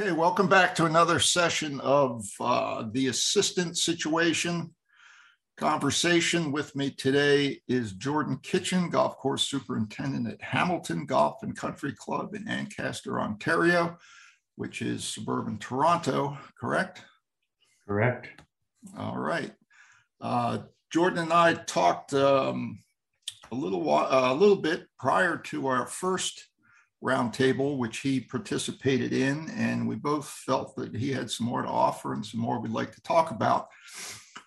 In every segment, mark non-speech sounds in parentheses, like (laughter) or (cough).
Okay, welcome back to another session of uh, the assistant situation conversation. With me today is Jordan Kitchen, golf course superintendent at Hamilton Golf and Country Club in Ancaster, Ontario, which is suburban Toronto, correct? Correct. All right. Uh, Jordan and I talked um, a little while, uh, a little bit prior to our first roundtable, which he participated in, and we both felt that he had some more to offer and some more we'd like to talk about.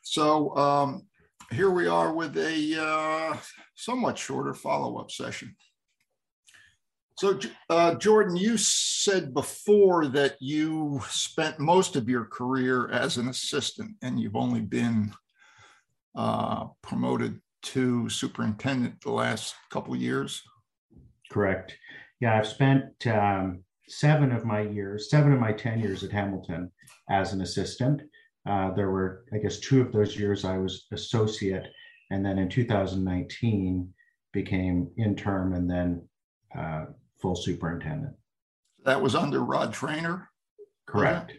So um, here we are with a uh, somewhat shorter follow-up session. So, uh, Jordan, you said before that you spent most of your career as an assistant, and you've only been uh, promoted to superintendent the last couple years. Correct. Yeah, I've spent um, seven of my years, seven of my 10 years at Hamilton as an assistant. Uh, there were, I guess, two of those years I was associate, and then in 2019 became interim and then uh, full superintendent. That was under Rod Trainer? Correct.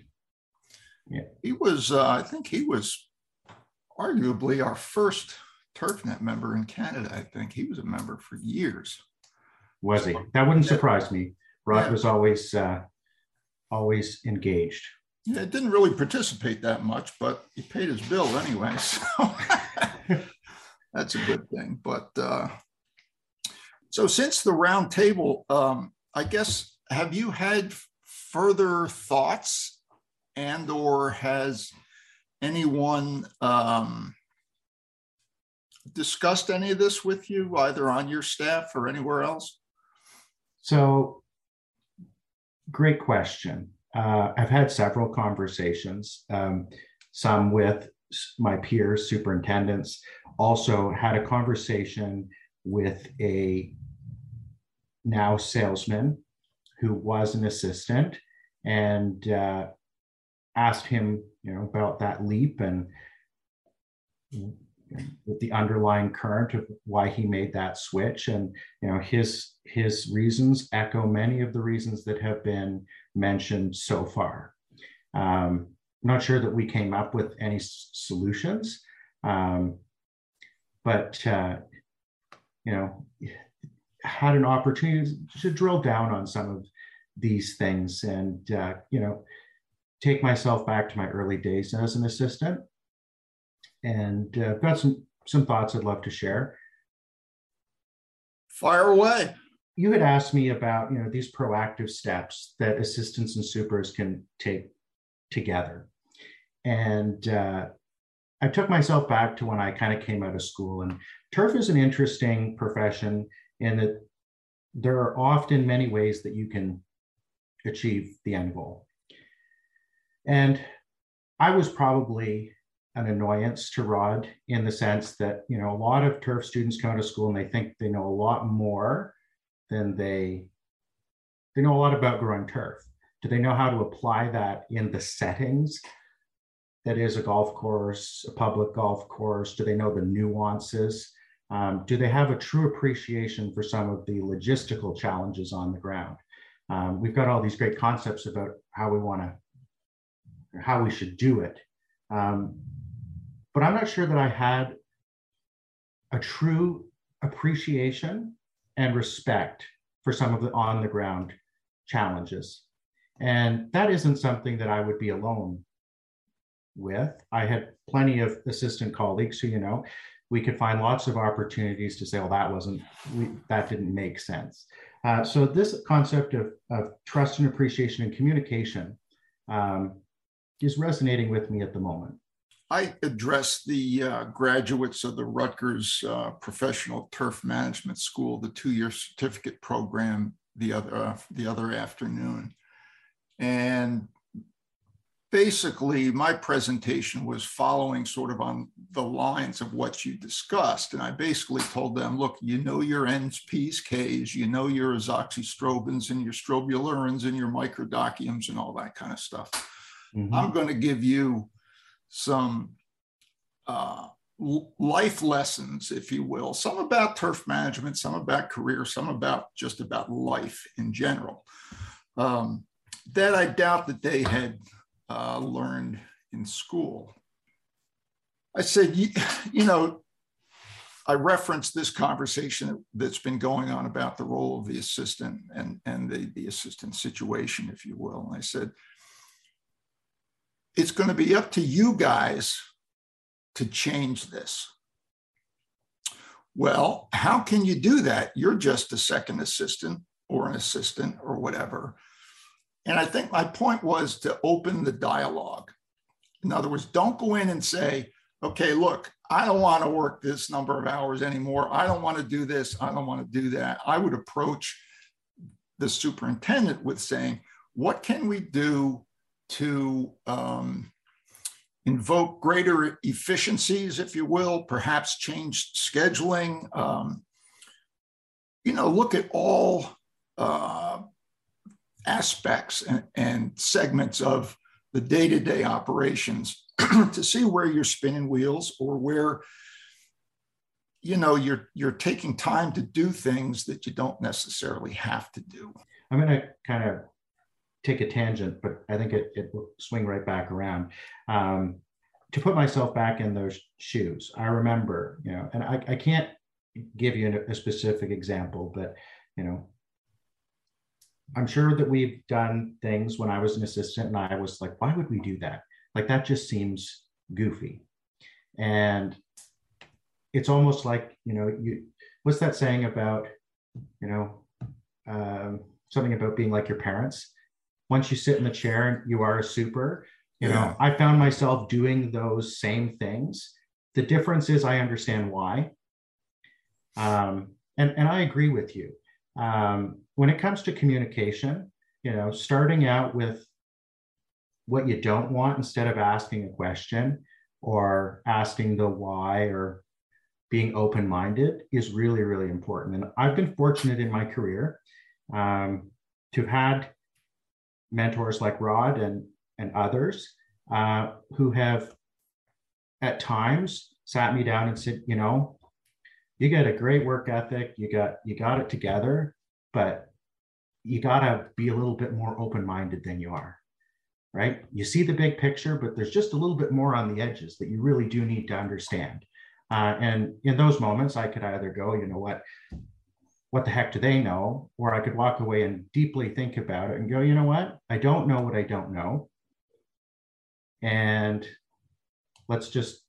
Yeah. He was, uh, I think he was arguably our first TurfNet member in Canada, I think. He was a member for years. Was he? That wouldn't surprise me. Rod was always uh, always engaged. Yeah, didn't really participate that much, but he paid his bill anyway. (laughs) So (laughs) that's a good thing. But uh, so since the round table, um, I guess have you had further thoughts and or has anyone um, discussed any of this with you either on your staff or anywhere else? So, great question. Uh, I've had several conversations, um, some with my peers, superintendents, also had a conversation with a now salesman who was an assistant and uh, asked him, you know, about that leap and with the underlying current of why he made that switch. And you know his his reasons echo many of the reasons that have been mentioned so far. Um, i'm not sure that we came up with any s- solutions. Um, but uh, you know had an opportunity to drill down on some of these things and uh, you know take myself back to my early days as an assistant and uh, I've got some some thoughts I'd love to share. Fire away. You had asked me about you know these proactive steps that assistants and supers can take together, and uh, I took myself back to when I kind of came out of school. And turf is an interesting profession in that there are often many ways that you can achieve the end goal. And I was probably an annoyance to Rod in the sense that you know a lot of turf students come of school and they think they know a lot more than they they know a lot about growing turf. Do they know how to apply that in the settings that is a golf course, a public golf course? Do they know the nuances? Um, do they have a true appreciation for some of the logistical challenges on the ground? Um, we've got all these great concepts about how we want to, how we should do it. Um, but I'm not sure that I had a true appreciation and respect for some of the on the ground challenges. And that isn't something that I would be alone with. I had plenty of assistant colleagues who, you know, we could find lots of opportunities to say, well, that wasn't, we, that didn't make sense. Uh, so this concept of, of trust and appreciation and communication um, is resonating with me at the moment. I addressed the uh, graduates of the Rutgers uh, Professional Turf Management School, the two-year certificate program, the other uh, the other afternoon, and basically my presentation was following sort of on the lines of what you discussed, and I basically told them, look, you know your N's, P's, K's, you know your azoxystrobins and your strobilurins and your microdochiums and all that kind of stuff. Mm-hmm. I'm going to give you some uh, life lessons, if you will, some about turf management, some about career, some about just about life in general. Um, that I doubt that they had uh, learned in school. I said, you, you know, I referenced this conversation that's been going on about the role of the assistant and, and the, the assistant situation, if you will. And I said, it's going to be up to you guys to change this. Well, how can you do that? You're just a second assistant or an assistant or whatever. And I think my point was to open the dialogue. In other words, don't go in and say, okay, look, I don't want to work this number of hours anymore. I don't want to do this. I don't want to do that. I would approach the superintendent with saying, what can we do to um, invoke greater efficiencies, if you will, perhaps change scheduling? Um, you know, look at all uh, aspects and, and segments of the day to day operations (clears throat) to see where you're spinning wheels or where you know you're you're taking time to do things that you don't necessarily have to do i'm going to kind of take a tangent but i think it, it will swing right back around um, to put myself back in those shoes i remember you know and i, I can't give you a specific example but you know i'm sure that we've done things when i was an assistant and i was like why would we do that like that just seems goofy. And it's almost like, you know, you what's that saying about, you know, um, something about being like your parents? Once you sit in the chair, and you are a super. You know. I found myself doing those same things. The difference is I understand why. Um, and, and I agree with you. Um, when it comes to communication, you know, starting out with what you don't want instead of asking a question or asking the why or being open minded is really, really important. And I've been fortunate in my career um, to have had mentors like Rod and, and others uh, who have at times sat me down and said, you know, you got a great work ethic, you got you got it together, but you got to be a little bit more open minded than you are right? You see the big picture, but there's just a little bit more on the edges that you really do need to understand. Uh, and in those moments, I could either go, you know what, what the heck do they know? Or I could walk away and deeply think about it and go, you know what, I don't know what I don't know. And let's just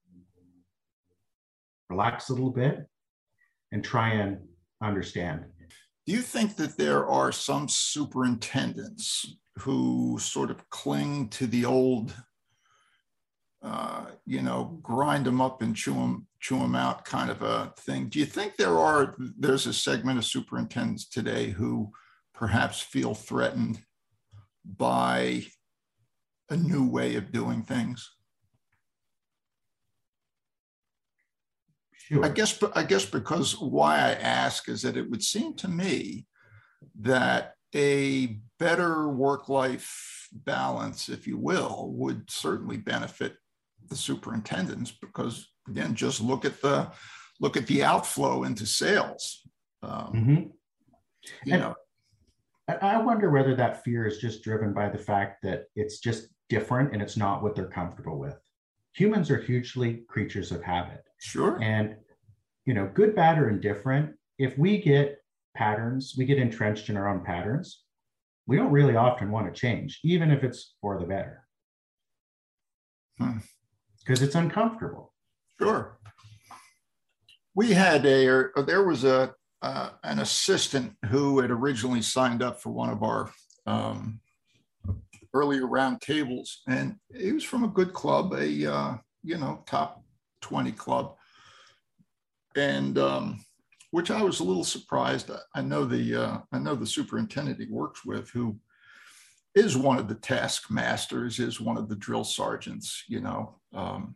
relax a little bit and try and understand. Do you think that there are some superintendents who sort of cling to the old, uh, you know, grind them up and chew them, chew them out kind of a thing. Do you think there are, there's a segment of superintendents today who perhaps feel threatened by a new way of doing things? Sure. I guess, I guess because why I ask is that it would seem to me that a better work life balance, if you will, would certainly benefit the superintendents because again, just look at the look at the outflow into sales. Um, mm-hmm. You and know, I wonder whether that fear is just driven by the fact that it's just different and it's not what they're comfortable with. Humans are hugely creatures of habit. Sure. And you know, good, bad, or indifferent. If we get patterns, we get entrenched in our own patterns we don't really often want to change, even if it's for the better. Because it's uncomfortable. Sure. We had a, there was a, uh, an assistant who had originally signed up for one of our um, earlier round tables, and he was from a good club, a uh, you know top twenty club, and um, which I was a little surprised. I know the uh, I know the superintendent he works with, who is one of the taskmasters, is one of the drill sergeants, you know. Um,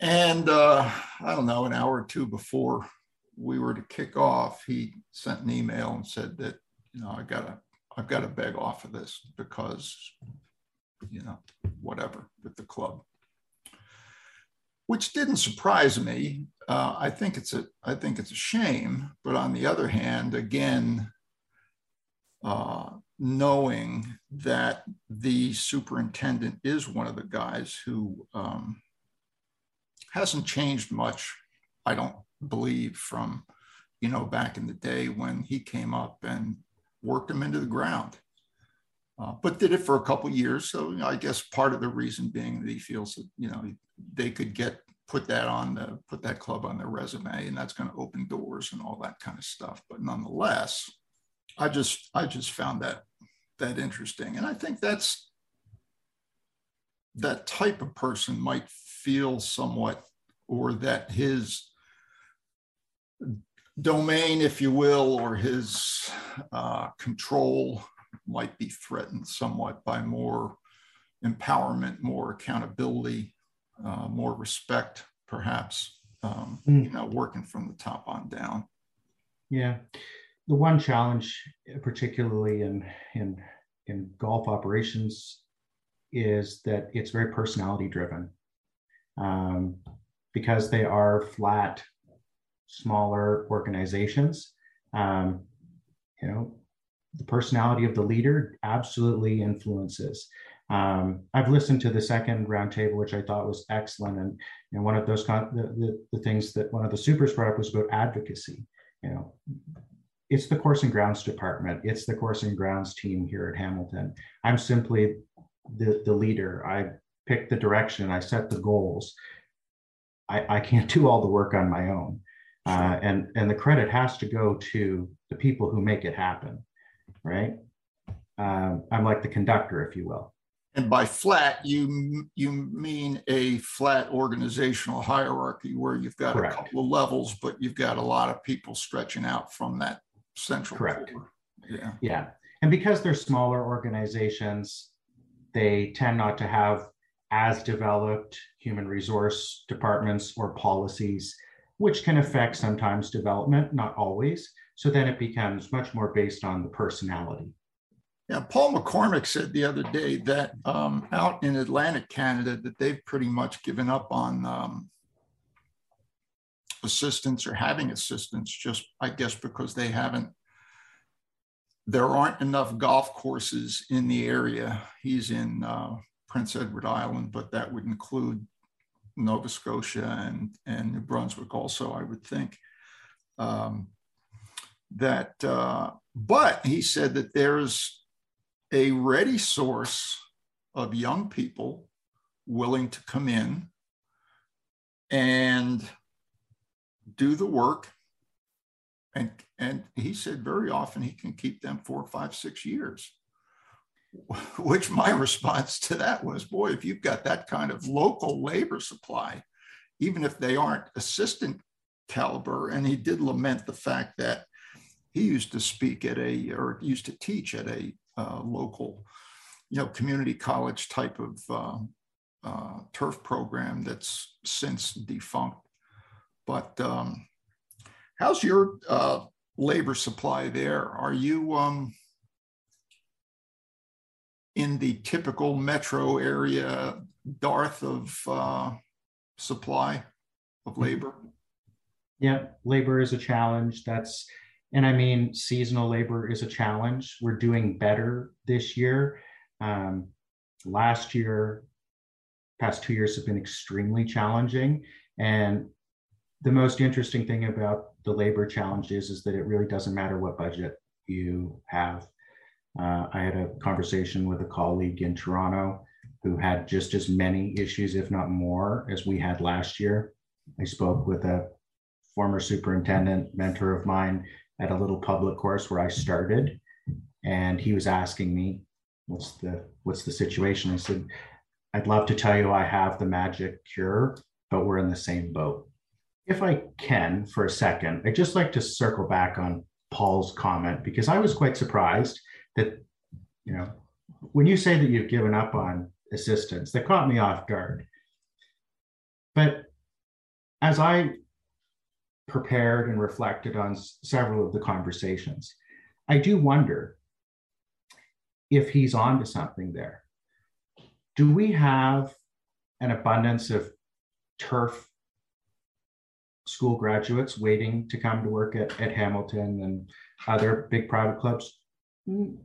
and uh, I don't know, an hour or two before we were to kick off, he sent an email and said that you know I gotta I've got to beg off of this because you know whatever with the club which didn't surprise me. Uh, I think it's a I think it's a shame, but on the other hand, again, uh, knowing that the superintendent is one of the guys who um, hasn't changed much, I don't believe, from you know back in the day when he came up and worked him into the ground. Uh, but did it for a couple years. So you know, I guess part of the reason being that he feels that you know they could get put that on the put that club on their resume, and that's going to open doors and all that kind of stuff. But nonetheless, I just I just found that that interesting, and I think that's that type of person might feel somewhat, or that his domain, if you will, or his uh, control might be threatened somewhat by more empowerment, more accountability, uh, more respect, perhaps, um, mm. you know, working from the top on down. Yeah. The one challenge, particularly in, in, in golf operations, is that it's very personality driven. Um, because they are flat, smaller organizations, um, you know, the personality of the leader absolutely influences. Um, I've listened to the second roundtable, which I thought was excellent, and one of those the, the, the things that one of the supers brought up was about advocacy. You know, it's the course and grounds department, it's the course and grounds team here at Hamilton. I'm simply the the leader. I pick the direction, I set the goals. I, I can't do all the work on my own, uh, and and the credit has to go to the people who make it happen right? Um, I'm like the conductor, if you will. And by flat, you you mean a flat organizational hierarchy where you've got Correct. a couple of levels, but you've got a lot of people stretching out from that central. Correct. Core. Yeah. Yeah. And because they're smaller organizations, they tend not to have as developed human resource departments or policies, which can affect sometimes development, not always. So then it becomes much more based on the personality. Yeah, Paul McCormick said the other day that um, out in Atlantic Canada that they've pretty much given up on um, assistants or having assistants, just I guess because they haven't. There aren't enough golf courses in the area. He's in uh, Prince Edward Island, but that would include Nova Scotia and and New Brunswick also, I would think. Um, that, uh, but he said that there's a ready source of young people willing to come in and do the work. And, and he said very often he can keep them four, five, six years. (laughs) Which my (laughs) response to that was, boy, if you've got that kind of local labor supply, even if they aren't assistant caliber, and he did lament the fact that he used to speak at a or used to teach at a uh, local you know community college type of uh, uh, turf program that's since defunct but um, how's your uh, labor supply there are you um, in the typical metro area dearth of uh, supply of labor yeah labor is a challenge that's and I mean, seasonal labor is a challenge. We're doing better this year. Um, last year, past two years have been extremely challenging. And the most interesting thing about the labor challenge is, is that it really doesn't matter what budget you have. Uh, I had a conversation with a colleague in Toronto who had just as many issues, if not more, as we had last year. I spoke with a former superintendent, mentor of mine, at a little public course where I started, and he was asking me, "What's the what's the situation?" I said, "I'd love to tell you I have the magic cure, but we're in the same boat." If I can, for a second, I'd just like to circle back on Paul's comment because I was quite surprised that, you know, when you say that you've given up on assistants, that caught me off guard. But as I prepared and reflected on several of the conversations. I do wonder if he's onto something there. Do we have an abundance of turf school graduates waiting to come to work at, at Hamilton and other big private clubs? Mm,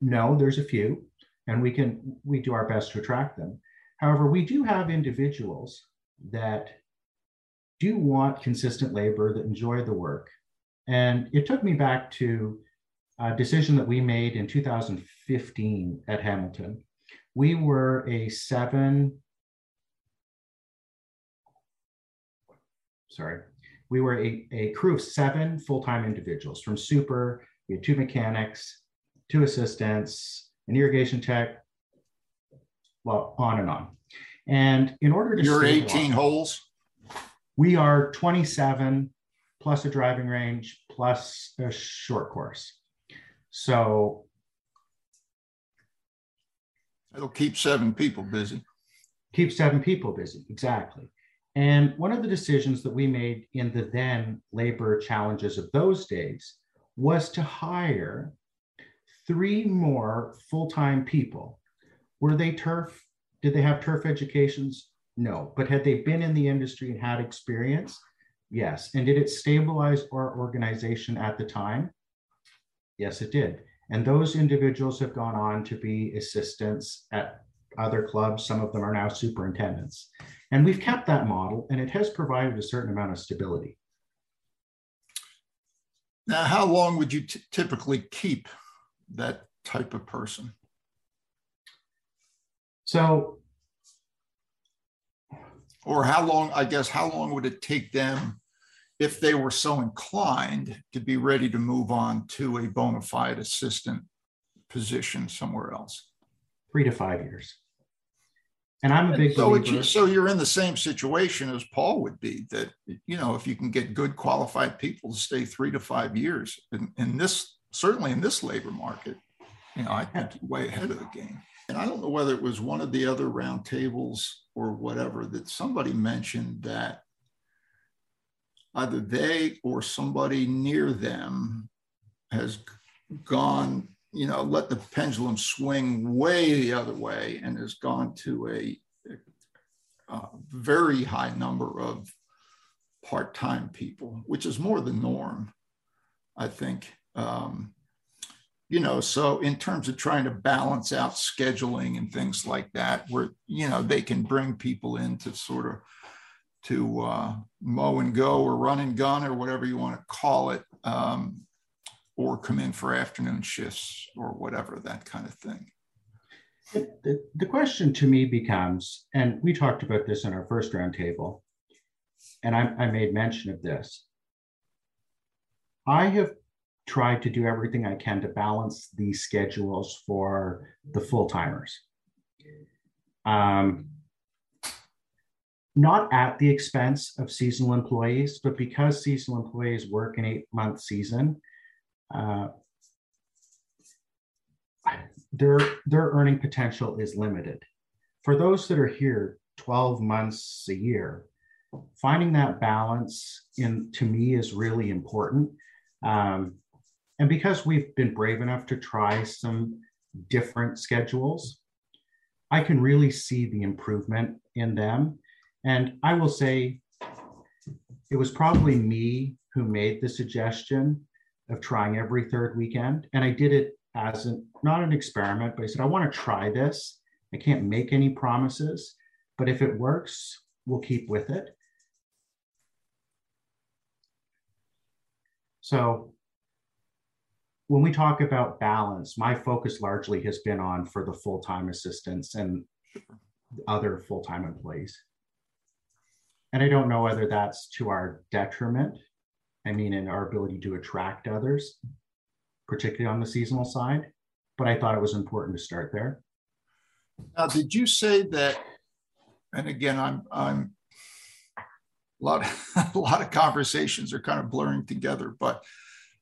no, there's a few, and we can we do our best to attract them. However, we do have individuals that do want consistent labor that enjoy the work. And it took me back to a decision that we made in 2015 at Hamilton. We were a seven, sorry, we were a, a crew of seven full-time individuals from super, we had two mechanics, two assistants, an irrigation tech, well, on and on. And in order to You're 18 holes? We are 27 plus a driving range plus a short course. So it'll keep seven people busy. Keep seven people busy, exactly. And one of the decisions that we made in the then labor challenges of those days was to hire three more full time people. Were they turf? Did they have turf educations? No. But had they been in the industry and had experience? Yes. And did it stabilize our organization at the time? Yes, it did. And those individuals have gone on to be assistants at other clubs. Some of them are now superintendents. And we've kept that model, and it has provided a certain amount of stability. Now, how long would you typically keep that type of person? So, or how long, I guess, how long would it take them if they were so inclined to be ready to move on to a bona fide assistant position somewhere else? Three to five years. And I'm a big so believer. so you're in the same situation as Paul would be that you know if you can get good qualified people to stay three to five years in, in this certainly in this labor market, you know I think you're way ahead of the game. And I don't know whether it was one of the other roundtables or whatever that somebody mentioned that either they or somebody near them has gone you know, let the pendulum swing way the other way and has gone to a, a very high number of part-time people, which is more the norm, I think. Um, you know, so in terms of trying to balance out scheduling and things like that, where you know they can bring people in to sort of to uh, mow and go or run and gun or whatever you want to call it. Um, or come in for afternoon shifts or whatever, that kind of thing. The, the question to me becomes, and we talked about this in our first roundtable, and I, I made mention of this. I have tried to do everything I can to balance these schedules for the full timers. Um, not at the expense of seasonal employees, but because seasonal employees work an eight month season, uh, their, their earning potential is limited. For those that are here 12 months a year, finding that balance in to me is really important. Um, and because we've been brave enough to try some different schedules, I can really see the improvement in them. And I will say it was probably me who made the suggestion of trying every third weekend. And I did it as an, not an experiment, but I said, I want to try this. I can't make any promises, but if it works, we'll keep with it. So when we talk about balance, my focus largely has been on for the full-time assistants and other full-time employees. And I don't know whether that's to our detriment I mean, in our ability to attract others, particularly on the seasonal side. But I thought it was important to start there. Now, did you say that? And again, I'm I'm a lot (laughs) a lot of conversations are kind of blurring together. But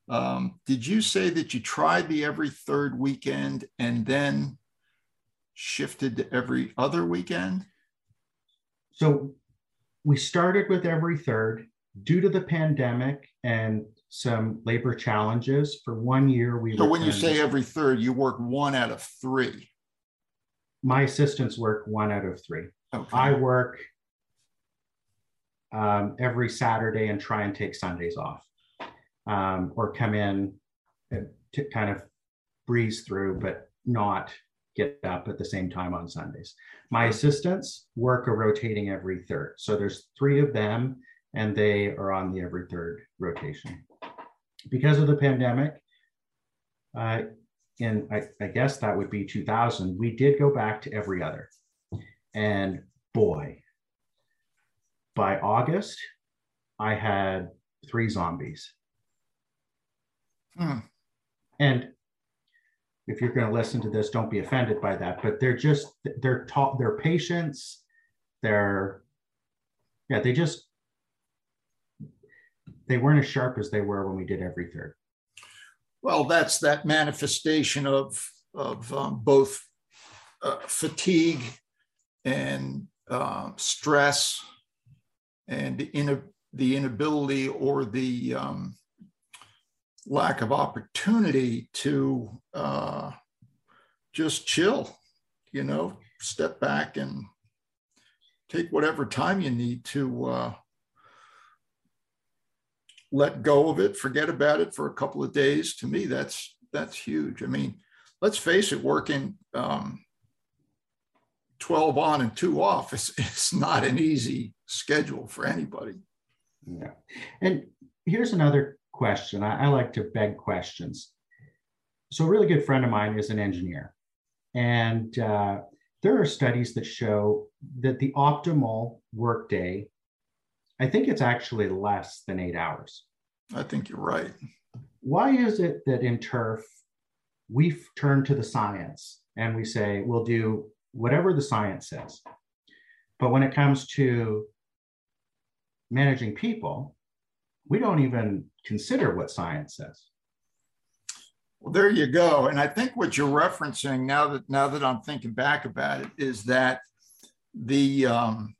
um, did you say that you tried the every third weekend and then shifted to every other weekend? So we started with every third due to the pandemic and some labor challenges, for one year we. So when you say every third, you work one out of three. My assistants work one out of three. Okay. I work um, every Saturday and try and take Sundays off, um, or come in to kind of breeze through, but not get up at the same time on Sundays. My assistants work a rotating every third. So there's three of them and they are on the every third rotation. Because of the pandemic, uh, in I, I guess that would be 2000, we did go back to every other. And boy, by August, I had three zombies. Hmm. And if you're going to listen to this, don't be offended by that. But they're just they're taught their patience, they're yeah, they just they weren't as sharp as they were when we did every third. Well, that's that manifestation of of um, both uh, fatigue and uh, stress and the, in, the inability or the um, lack of opportunity to uh, just chill, you know, step back and take whatever time you need to uh, let go of it, forget about it for a couple of days. To me, that's that's huge. I mean, let's face it, working um, 12 on and two off is, (laughs) is not an easy schedule for anybody. Yeah. And here's another question. I, I like to beg questions. So, a really good friend of mine is an engineer. And uh, there are studies that show that the optimal workday, I think it's actually less than eight hours. I think you're right. Why is it that in turf, we turn to the science and we say, we'll do whatever the science says. But when it comes to managing people, we don't even consider what science says. Well, there you go. And I think what you're referencing now that now that I'm thinking back about it is that the um,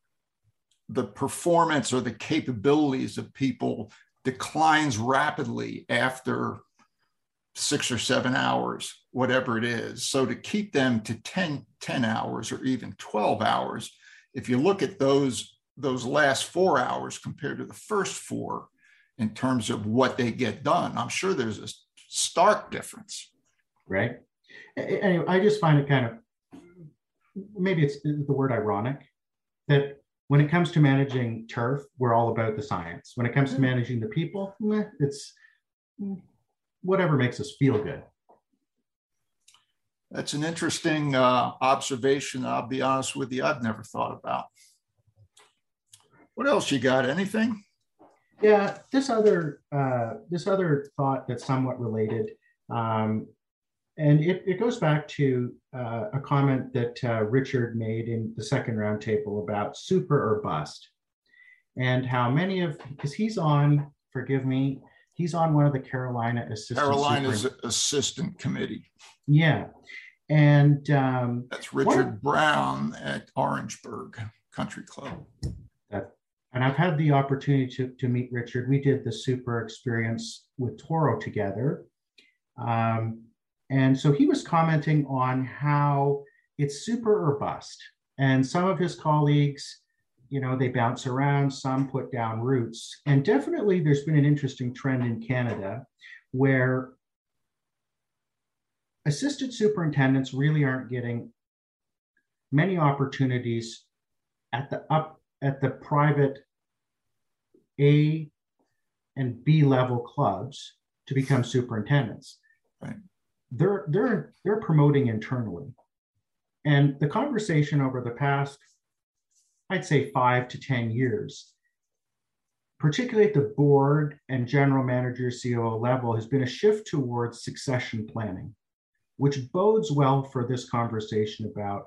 the performance or the capabilities of people declines rapidly after six or seven hours, whatever it is. So to keep them to 10, 10 hours or even 12 hours, if you look at those, those last four hours compared to the first four in terms of what they get done, I'm sure there's a stark difference. Right. Anyway, I just find it kind of maybe it's the word ironic that when it comes to managing turf, we're all about the science. When it comes to mm. managing the people, it's whatever makes us feel good. That's an interesting uh, observation. I'll be honest with you, I've never thought about. What else you got? Anything? Yeah, this other uh, this other thought that's somewhat related, um, and it, it goes back to uh, a comment that uh, Richard made in the second roundtable about super or bust, and how many of because he's on. Forgive me, He's on one of the Carolina assistant. Carolina's Super- assistant committee. Yeah, and um, that's Richard Brown at Orangeburg Country Club. That, and I've had the opportunity to, to meet Richard. We did the super experience with Toro together. Um, and so he was commenting on how it's super or bust. And some of his colleagues you know, they bounce around, some put down roots. And definitely there's been an interesting trend in Canada where assistant superintendents really aren't getting many opportunities at the up at the private A and B level clubs to become superintendents. Right. They're they're they're promoting internally. And the conversation over the past I'd say five to 10 years, particularly at the board and general manager COO level, has been a shift towards succession planning, which bodes well for this conversation about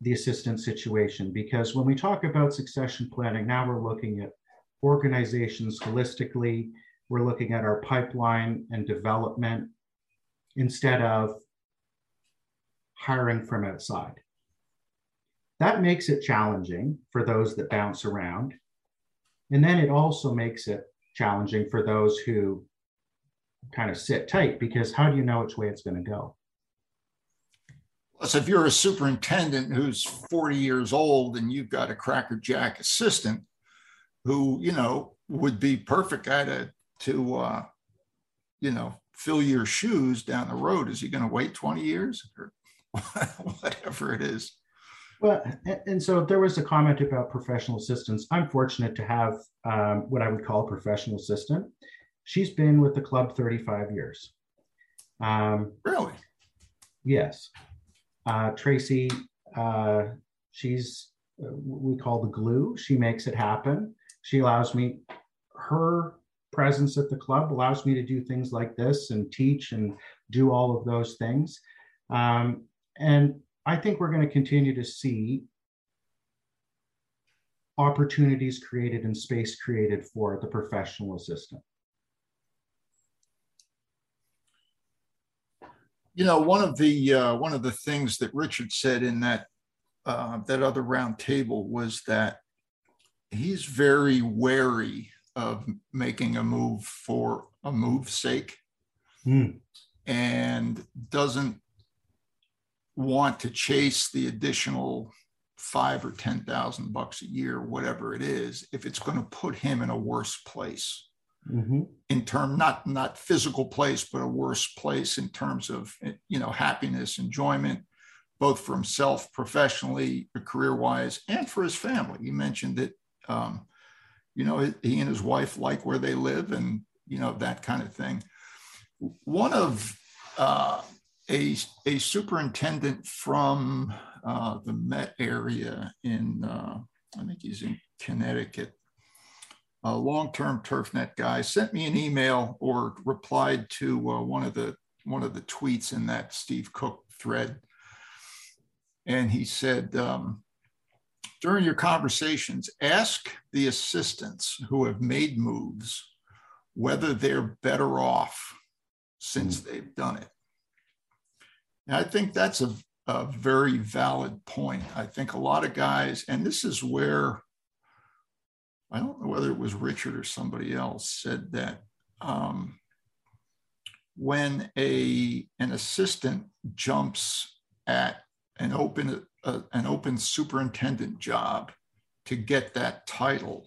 the assistant situation. Because when we talk about succession planning, now we're looking at organizations holistically, we're looking at our pipeline and development instead of hiring from outside. That makes it challenging for those that bounce around. And then it also makes it challenging for those who kind of sit tight because how do you know which way it's going to go? Plus, if you're a superintendent who's 40 years old and you've got a crackerjack assistant who, you know, would be perfect at it to, uh, you know, fill your shoes down the road, is he going to wait 20 years or (laughs) whatever it is? Well, and so there was a comment about professional assistants. I'm fortunate to have um, what I would call a professional assistant. She's been with the club 35 years. Um, really? Yes. Uh, Tracy, uh, she's we call the glue. She makes it happen. She allows me her presence at the club allows me to do things like this and teach and do all of those things. Um, and I think we're going to continue to see opportunities created and space created for the professional assistant. You know, one of the uh, one of the things that Richard said in that uh, that other round table was that he's very wary of making a move for a move's sake mm. and doesn't want to chase the additional five or ten thousand bucks a year, whatever it is, if it's going to put him in a worse place. Mm-hmm. In term, not not physical place, but a worse place in terms of you know happiness, enjoyment, both for himself professionally, career wise, and for his family. You mentioned that um, you know he and his wife like where they live, and you know that kind of thing. One of uh, a, a superintendent from uh, the Met area in, uh, I think he's in Connecticut, a long-term TurfNet guy, sent me an email or replied to uh, one of the one of the tweets in that Steve Cook thread, and he said. Um, during your conversations, ask the assistants who have made moves whether they're better off since mm. they've done it. And I think that's a, a very valid point. I think a lot of guys, and this is where I don't know whether it was Richard or somebody else said that um, when a an assistant jumps at an open uh, an open superintendent job to get that title,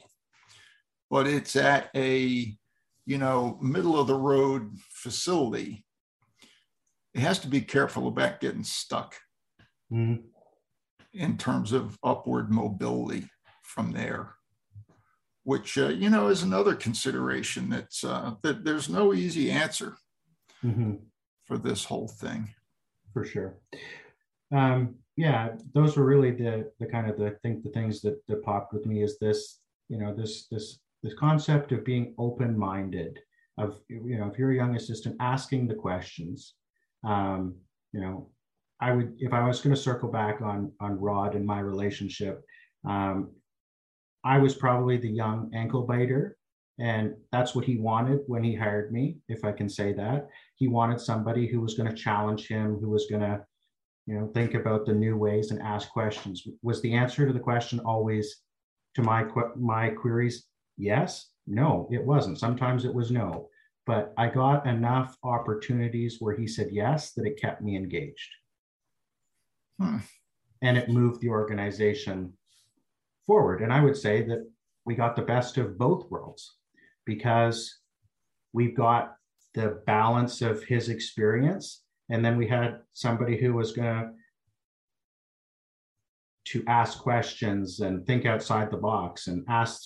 but it's at a you know middle of the road facility it has to be careful about getting stuck mm-hmm. in terms of upward mobility from there which uh, you know is another consideration that's uh, that there's no easy answer mm-hmm. for this whole thing for sure um, yeah those were really the the kind of the I think the things that, that popped with me is this you know this this this concept of being open-minded of you know if you're a young assistant asking the questions um, you know, I would if I was going to circle back on on Rod and my relationship, um, I was probably the young ankle biter, and that's what he wanted when he hired me, if I can say that. He wanted somebody who was going to challenge him, who was going to, you know, think about the new ways and ask questions. Was the answer to the question always to my my queries? Yes. No, it wasn't. Sometimes it was no but I got enough opportunities where he said yes that it kept me engaged. Hmm. And it moved the organization forward. And I would say that we got the best of both worlds because we've got the balance of his experience. And then we had somebody who was going to ask questions and think outside the box and ask,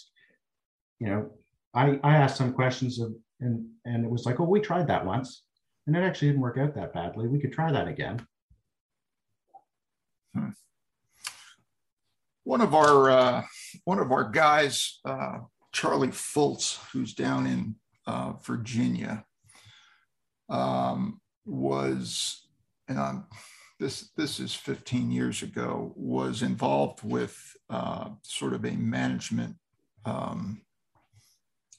you know, I, I asked some questions of and and it was like, oh, we tried that once, and it actually didn't work out that badly. We could try that again. Hmm. One of our uh, one of our guys, uh, Charlie Fultz, who's down in uh, Virginia, um, was and I'm, this this is 15 years ago was involved with uh, sort of a management um,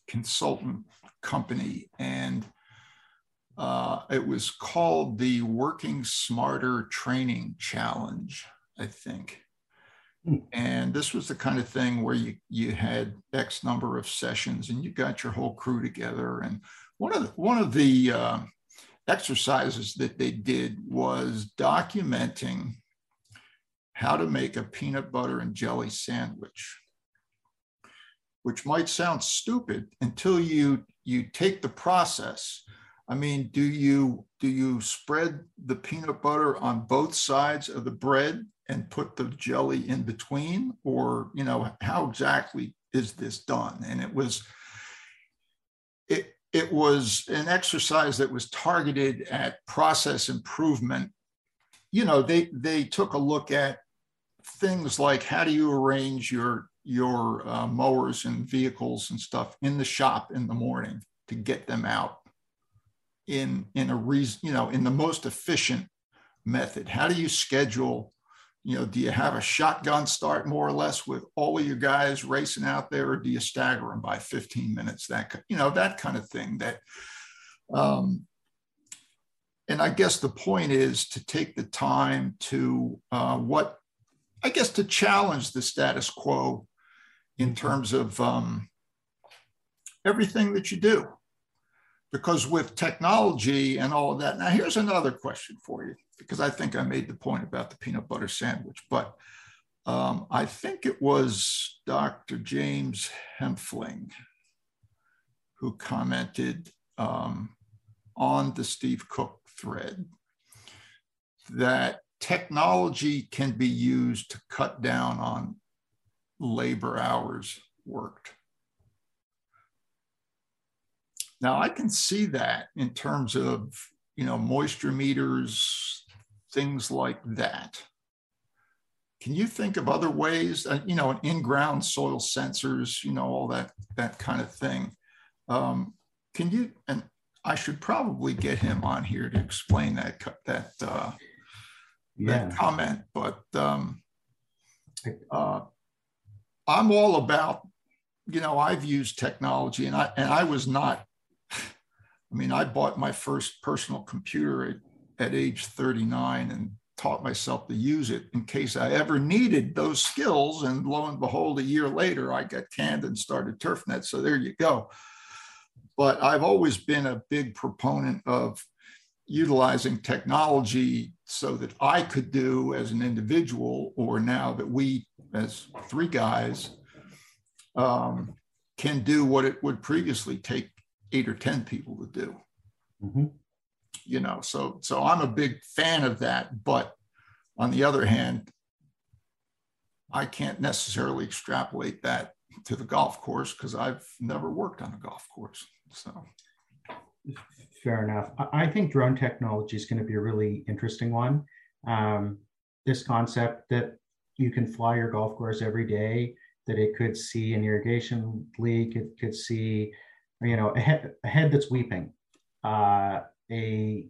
consultant company. And uh, it was called the Working Smarter Training Challenge, I think. Hmm. And this was the kind of thing where you, you had X number of sessions and you got your whole crew together. And one of the, one of the uh, exercises that they did was documenting how to make a peanut butter and jelly sandwich which might sound stupid until you you take the process I mean, do you do you spread the peanut butter on both sides of the bread and put the jelly in between, or you know, how exactly is this done? And it was it was an exercise that was targeted at process improvement. You know, they they took a look at things like how do you arrange your your uh, mowers and vehicles and stuff in the shop in the morning to get them out in in a reason you know in the most efficient method how do you schedule you know do you have a shotgun start more or less with all of your guys racing out there or do you stagger them by 15 minutes that you know that kind of thing that um and i guess the point is to take the time to uh, what i guess to challenge the status quo in terms of um, everything that you do because with technology and all of that, now here's another question for you, because I think I made the point about the peanut butter sandwich, but um, I think it was Dr. James Hempfling who commented um, on the Steve Cook thread that technology can be used to cut down on labor hours worked. Now I can see that in terms of, you know, moisture meters, things like that. Can you think of other ways, uh, you know, in-ground soil sensors, you know, all that that kind of thing? Um, can you? And I should probably get him on here to explain that that uh, yeah. that comment. But um, uh, I'm all about, you know, I've used technology, and I and I was not I mean, I bought my first personal computer at, at age 39 and taught myself to use it in case I ever needed those skills. And lo and behold, a year later, I got canned and started TurfNet. So there you go. But I've always been a big proponent of utilizing technology so that I could do as an individual, or now that we, as three guys, um, can do what it would previously take eight or 10 people to do. Mm-hmm. You know, so so I'm a big fan of that. But on the other hand, I can't necessarily extrapolate that to the golf course because I've never worked on a golf course. So fair enough. I think drone technology is going to be a really interesting one. Um, this concept that you can fly your golf course every day, that it could see an irrigation leak, it could see you know, a head, a head that's weeping, uh, a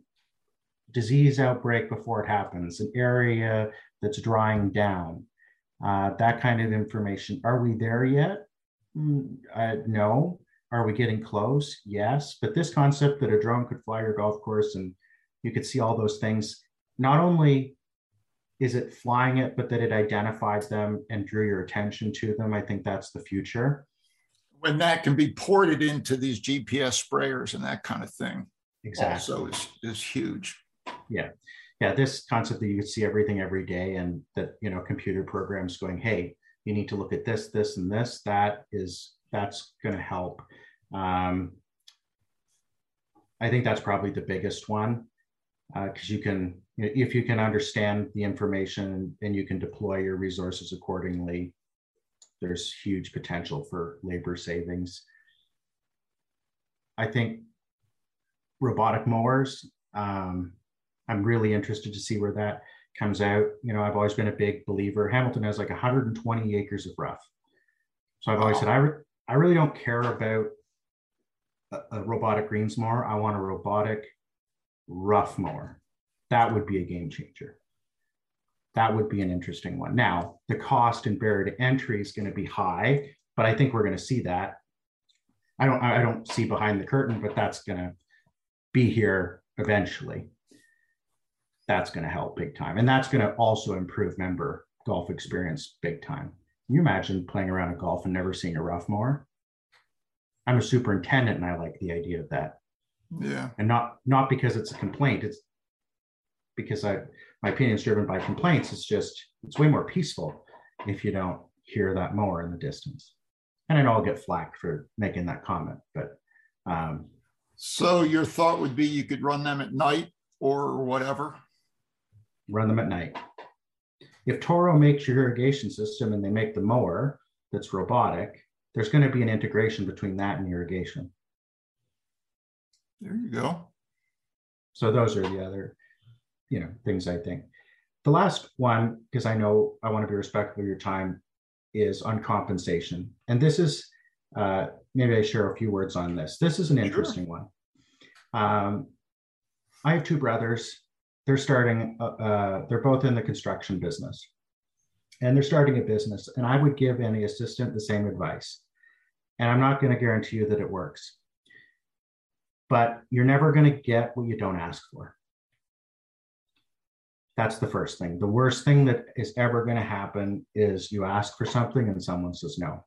disease outbreak before it happens, an area that's drying down, uh, that kind of information. Are we there yet? Mm, uh, no. Are we getting close? Yes. But this concept that a drone could fly your golf course and you could see all those things, not only is it flying it, but that it identifies them and drew your attention to them. I think that's the future when that can be ported into these GPS sprayers and that kind of thing. Exactly. Also is, is huge. Yeah. Yeah. This concept that you can see everything every day and that, you know, computer programs going, hey, you need to look at this, this, and this, that is, that's going to help. Um, I think that's probably the biggest one because uh, you can, if you can understand the information and you can deploy your resources accordingly, there's huge potential for labor savings. I think robotic mowers, um, I'm really interested to see where that comes out. You know, I've always been a big believer. Hamilton has like 120 acres of rough. So I've always said, I, re- I really don't care about a, a robotic greens mower. I want a robotic rough mower. That would be a game changer that would be an interesting one. Now, the cost and barrier to entry is going to be high, but I think we're going to see that. I don't I don't see behind the curtain, but that's going to be here eventually. That's going to help big time. And that's going to also improve member golf experience big time. Can you imagine playing around a golf and never seeing a rough mower? I'm a superintendent and I like the idea of that. Yeah. And not not because it's a complaint, it's because I my opinion is driven by complaints. It's just it's way more peaceful if you don't hear that mower in the distance. And I know I'll get flack for making that comment, but um, So your thought would be you could run them at night or whatever? Run them at night. If Toro makes your irrigation system and they make the mower that's robotic, there's going to be an integration between that and irrigation. There you go. So those are the other, you know, things I think. The last one, because I know I want to be respectful of your time, is on compensation. And this is uh, maybe I share a few words on this. This is an interesting sure. one. Um, I have two brothers. They're starting. Uh, uh, they're both in the construction business, and they're starting a business. And I would give any assistant the same advice. And I'm not going to guarantee you that it works, but you're never going to get what you don't ask for. That's the first thing. The worst thing that is ever going to happen is you ask for something and someone says no.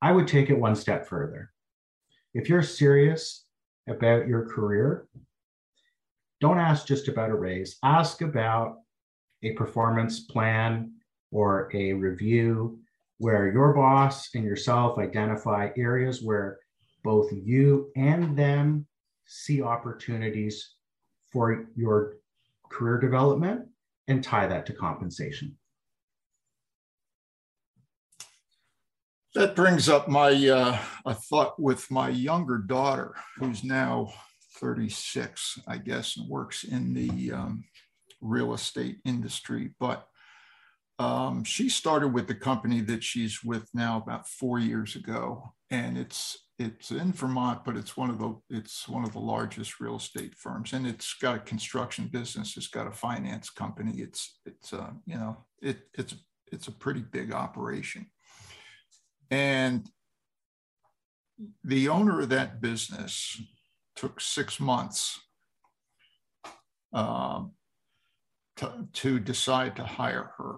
I would take it one step further. If you're serious about your career, don't ask just about a raise. Ask about a performance plan or a review where your boss and yourself identify areas where both you and them see opportunities for your career development and tie that to compensation. That brings up my uh, a thought with my younger daughter, who's now 36, I guess, and works in the um, real estate industry. But um, she started with the company that she's with now about four years ago, and it's it's in Vermont, but it's one of the it's one of the largest real estate firms, and it's got a construction business. It's got a finance company. It's it's uh, you know it it's it's a pretty big operation, and the owner of that business took six months um, to, to decide to hire her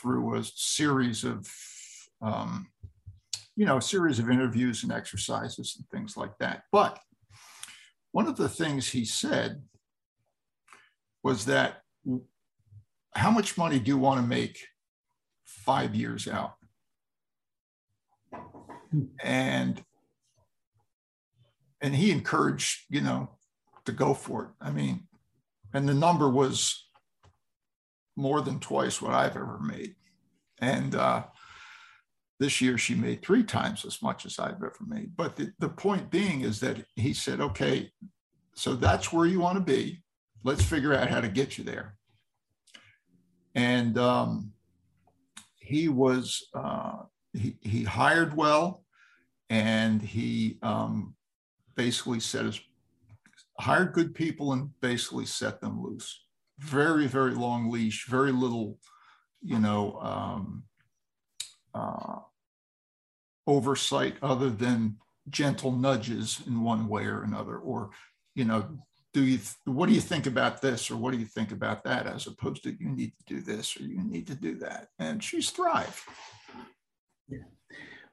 through a series of um, you know, a series of interviews and exercises and things like that. But one of the things he said was that how much money do you want to make five years out? And and he encouraged, you know, to go for it. I mean, and the number was more than twice what I've ever made. And uh, this year, she made three times as much as I've ever made. But the, the point being is that he said, okay, so that's where you want to be. Let's figure out how to get you there. And um, he was, uh, he, he hired well and he um, basically set his, hired good people and basically set them loose. Very, very long leash, very little, you know, um, uh, oversight other than gentle nudges in one way or another or you know do you what do you think about this or what do you think about that as opposed to you need to do this or you need to do that? And she's thrived. Yeah.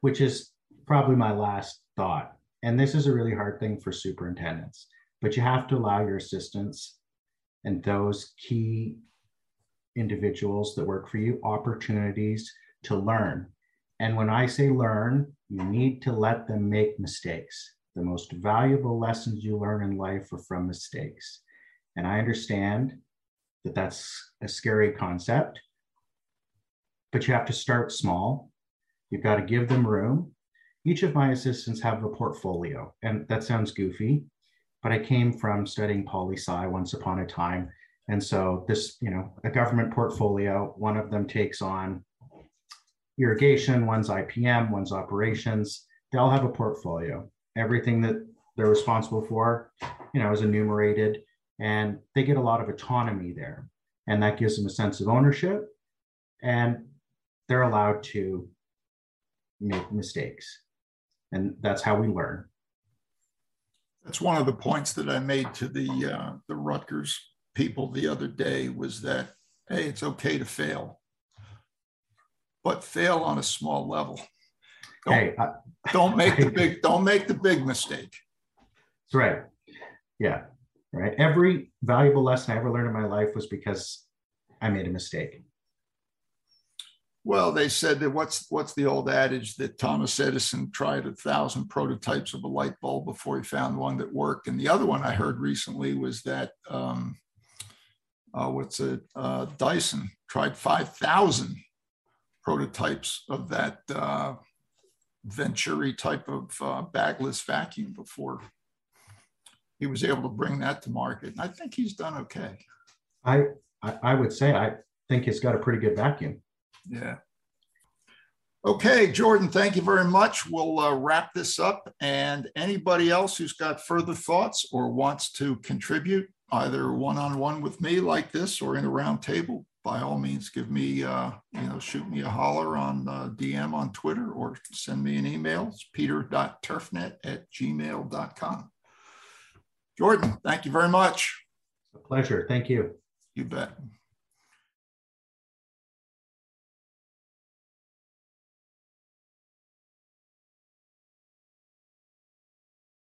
which is probably my last thought. And this is a really hard thing for superintendents but you have to allow your assistants and those key individuals that work for you opportunities to learn and when I say learn, you need to let them make mistakes. The most valuable lessons you learn in life are from mistakes. And I understand that that's a scary concept, but you have to start small. You've got to give them room. Each of my assistants have a portfolio, and that sounds goofy, but I came from studying poli sci once upon a time. And so this, you know, a government portfolio, one of them takes on irrigation, one's IPM, one's operations. They all have a portfolio. Everything that they're responsible for, you know, is enumerated and they get a lot of autonomy there. And that gives them a sense of ownership and they're allowed to make mistakes. And that's how we learn. That's one of the points that I made to the uh, the Rutgers people the other day was that hey, it's okay to fail but fail on a small level. Don't, hey, I, don't make the (laughs) big don't make the big mistake. That's right. Yeah. Right. Every valuable lesson I ever learned in my life was because I made a mistake. Well, they said that what's what's the old adage that Thomas Edison tried a thousand prototypes of a light bulb before he found one that worked, and the other one I heard recently was that um, uh, what's it uh, Dyson tried five thousand prototypes of that uh, Venturi type of uh, bagless vacuum before he was able to bring that to market. And I think he's done okay. I, I, I would say I think he's got a pretty good vacuum. Yeah. Okay, Jordan, thank you very much. We'll uh, wrap this up. And anybody else who's got further thoughts or wants to contribute, either one on one with me like this or in a round table, by all means, give me, uh, you know, shoot me a holler on uh, DM on Twitter or send me an email. It's peter.turfnet at gmail.com. Jordan, thank you very much. A pleasure. Thank you. You bet.